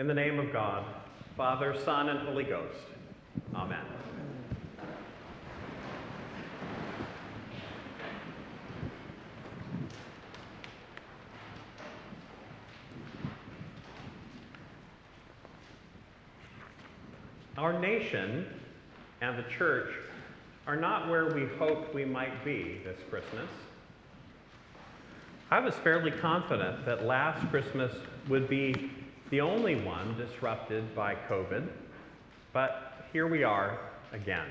In the name of God, Father, Son, and Holy Ghost. Amen. Our nation and the church are not where we hoped we might be this Christmas. I was fairly confident that last Christmas would be the only one disrupted by COVID, but here we are again.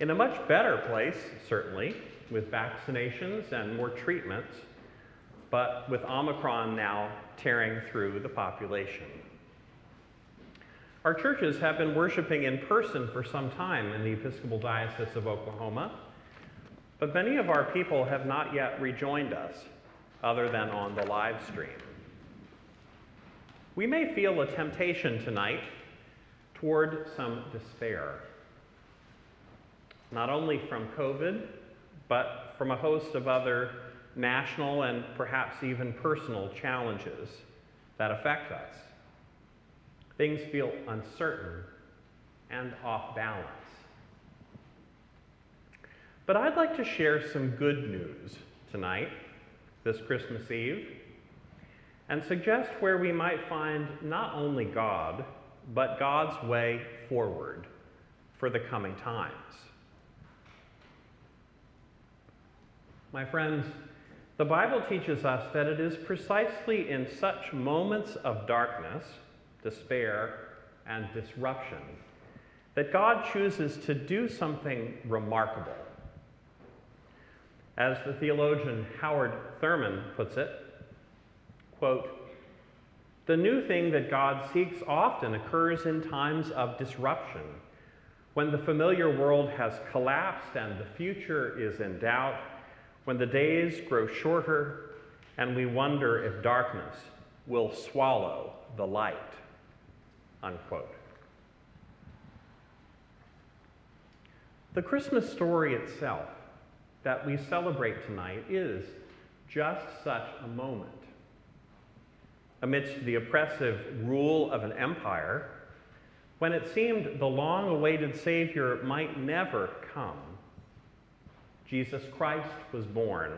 In a much better place, certainly, with vaccinations and more treatments, but with Omicron now tearing through the population. Our churches have been worshiping in person for some time in the Episcopal Diocese of Oklahoma, but many of our people have not yet rejoined us, other than on the live stream. We may feel a temptation tonight toward some despair, not only from COVID, but from a host of other national and perhaps even personal challenges that affect us. Things feel uncertain and off balance. But I'd like to share some good news tonight, this Christmas Eve, and suggest where we might find not only God, but God's way forward for the coming times. My friends, the Bible teaches us that it is precisely in such moments of darkness, despair, and disruption that God chooses to do something remarkable. As the theologian Howard Thurman puts it, quote, the new thing that God seeks often occurs in times of disruption, when the familiar world has collapsed and the future is in doubt, when the days grow shorter and we wonder if darkness will swallow the light. Unquote. The Christmas story itself that we celebrate tonight is just such a moment. Amidst the oppressive rule of an empire, when it seemed the long awaited Savior might never come, Jesus Christ was born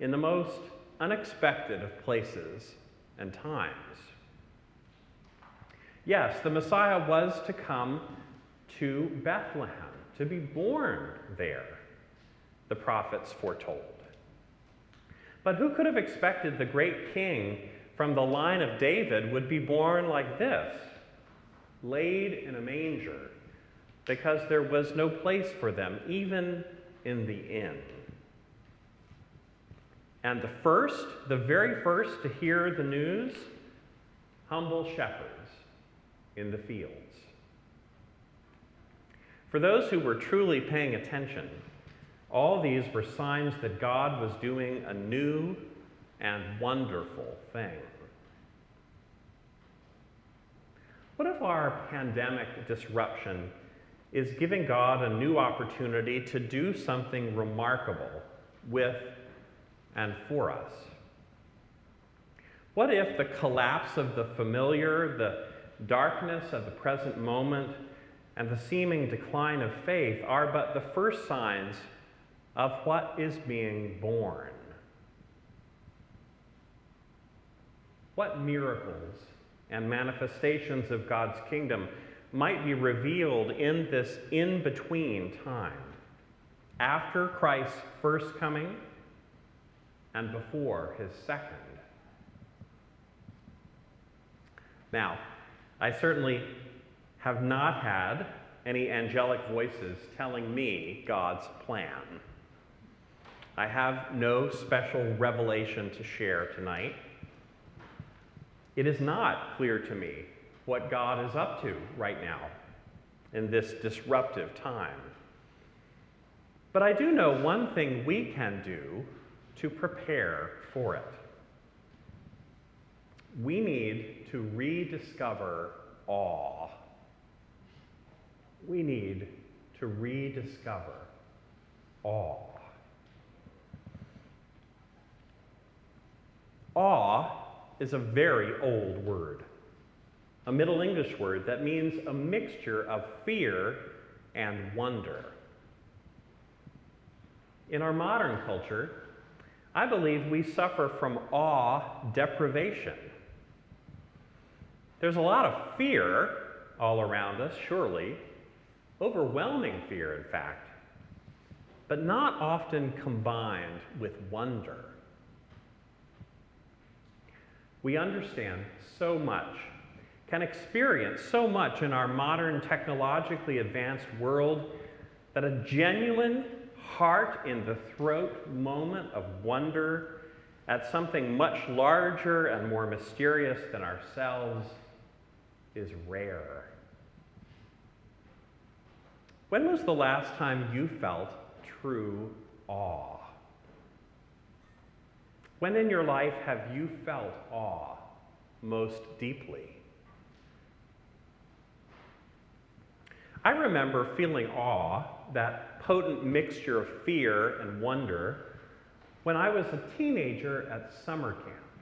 in the most unexpected of places and times. Yes, the Messiah was to come to Bethlehem, to be born there, the prophets foretold. But who could have expected the great king from the line of David would be born like this, laid in a manger, because there was no place for them, even in the inn? And the first, the very first to hear the news, humble shepherds in the fields. For those who were truly paying attention, all these were signs that God was doing a new and wonderful thing. What if our pandemic disruption is giving God a new opportunity to do something remarkable with and for us? What if the collapse of the familiar, the darkness of the present moment, and the seeming decline of faith are but the first signs of what is being born? What miracles and manifestations of God's kingdom might be revealed in this in between time, after Christ's first coming and before his second? Now, I certainly have not had any angelic voices telling me God's plan. I have no special revelation to share tonight. It is not clear to me what God is up to right now in this disruptive time. But I do know one thing we can do to prepare for it. We need to rediscover awe. We need to rediscover awe. Awe is a very old word. a Middle English word that means a mixture of fear and wonder. In our modern culture, I believe we suffer from awe deprivation. There's a lot of fear all around us, surely, overwhelming fear, in fact, but not often combined with wonder. We understand so much, can experience so much in our modern technologically advanced world that a genuine heart in the throat moment of wonder at something much larger and more mysterious than ourselves is rare. When was the last time you felt true awe? When in your life have you felt awe most deeply? I remember feeling awe, that potent mixture of fear and wonder, when I was a teenager at summer camp.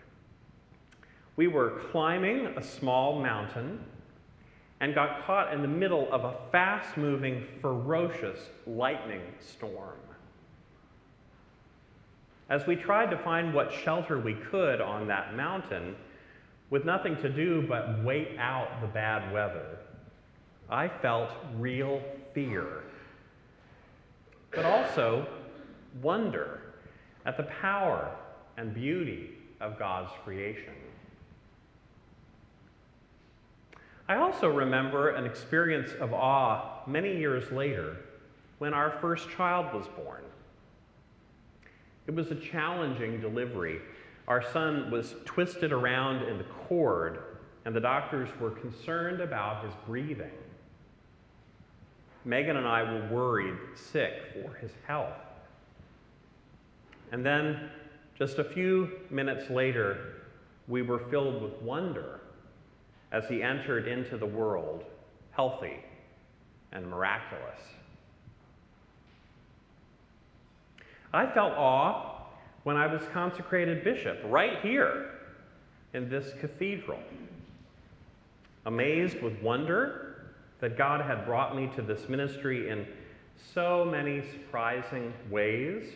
We were climbing a small mountain and got caught in the middle of a fast moving, ferocious lightning storm. As we tried to find what shelter we could on that mountain, with nothing to do but wait out the bad weather, I felt real fear, but also wonder at the power and beauty of God's creation. I also remember an experience of awe many years later when our first child was born. It was a challenging delivery. Our son was twisted around in the cord, and the doctors were concerned about his breathing. Megan and I were worried sick for his health. And then, just a few minutes later, we were filled with wonder as he entered into the world healthy and miraculous. I felt awe when I was consecrated bishop right here in this cathedral. Amazed with wonder that God had brought me to this ministry in so many surprising ways,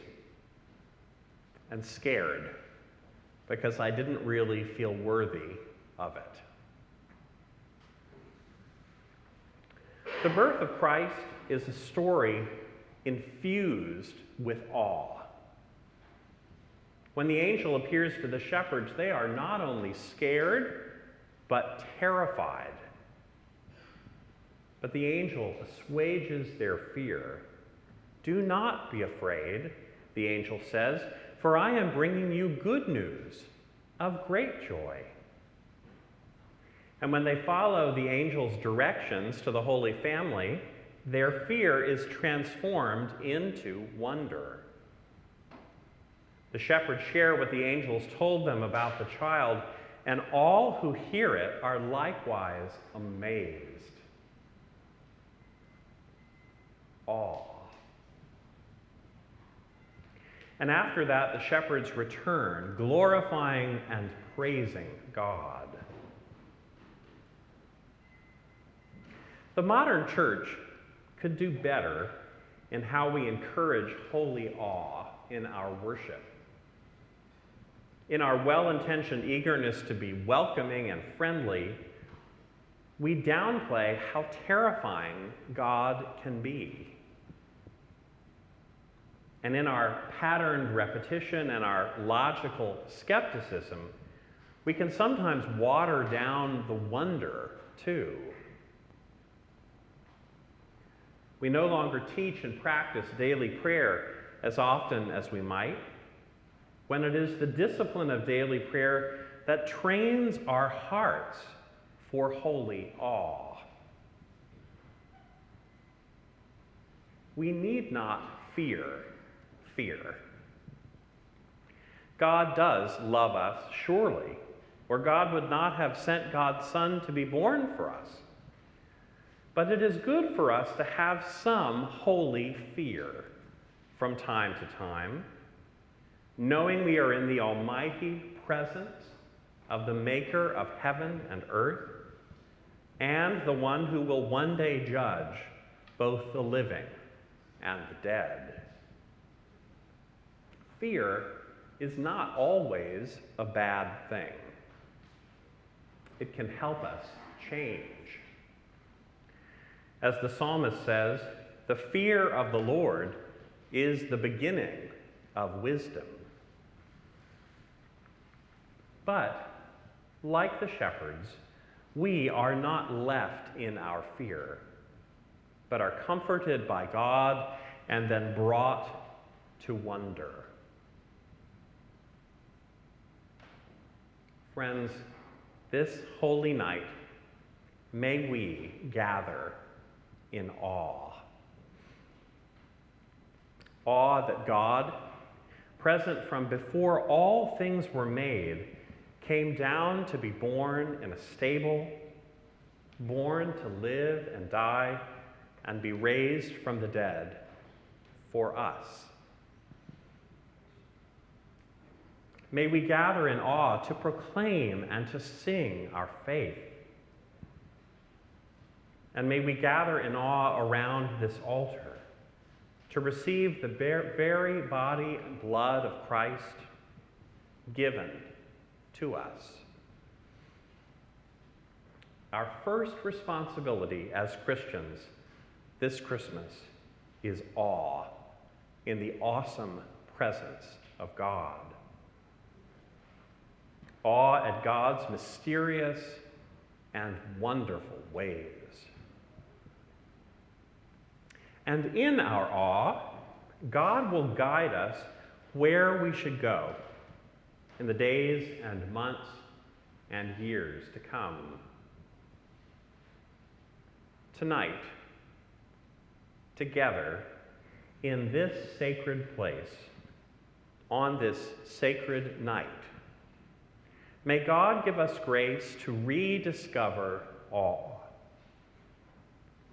and scared because I didn't really feel worthy of it. The birth of Christ is a story infused with awe. When the angel appears to the shepherds, they are not only scared, but terrified. But the angel assuages their fear. Do not be afraid, the angel says, for I am bringing you good news of great joy. And when they follow the angel's directions to the Holy Family, their fear is transformed into wonder. The shepherds share what the angels told them about the child, and all who hear it are likewise amazed. Awe. And after that, the shepherds return, glorifying and praising God. The modern church could do better in how we encourage holy awe in our worship. In our well intentioned eagerness to be welcoming and friendly, we downplay how terrifying God can be. And in our patterned repetition and our logical skepticism, we can sometimes water down the wonder too. We no longer teach and practice daily prayer as often as we might, when it is the discipline of daily prayer that trains our hearts for holy awe. We need not fear fear. God does love us, surely, or God would not have sent God's Son to be born for us. But it is good for us to have some holy fear from time to time, knowing we are in the almighty presence of the Maker of heaven and earth, and the one who will one day judge both the living and the dead. Fear is not always a bad thing. It can help us change. As the psalmist says, the fear of the Lord is the beginning of wisdom. But, like the shepherds, we are not left in our fear, but are comforted by God and then brought to wonder. Friends, this holy night, may we gather in awe. Awe that God, present from before all things were made, came down to be born in a stable, born to live and die and be raised from the dead for us. May we gather in awe to proclaim and to sing our faith. And may we gather in awe around this altar to receive the very body and blood of Christ given to us. Our first responsibility as Christians this Christmas is awe in the awesome presence of God. Awe at God's mysterious and wonderful ways. And in our awe, God will guide us where we should go in the days and months and years to come. Tonight, together in this sacred place, on this sacred night, may God give us grace to rediscover awe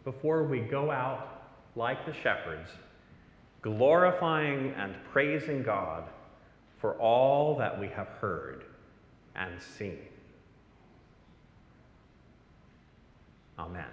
before we go out like the shepherds, glorifying and praising God for all that we have heard and seen. Amen.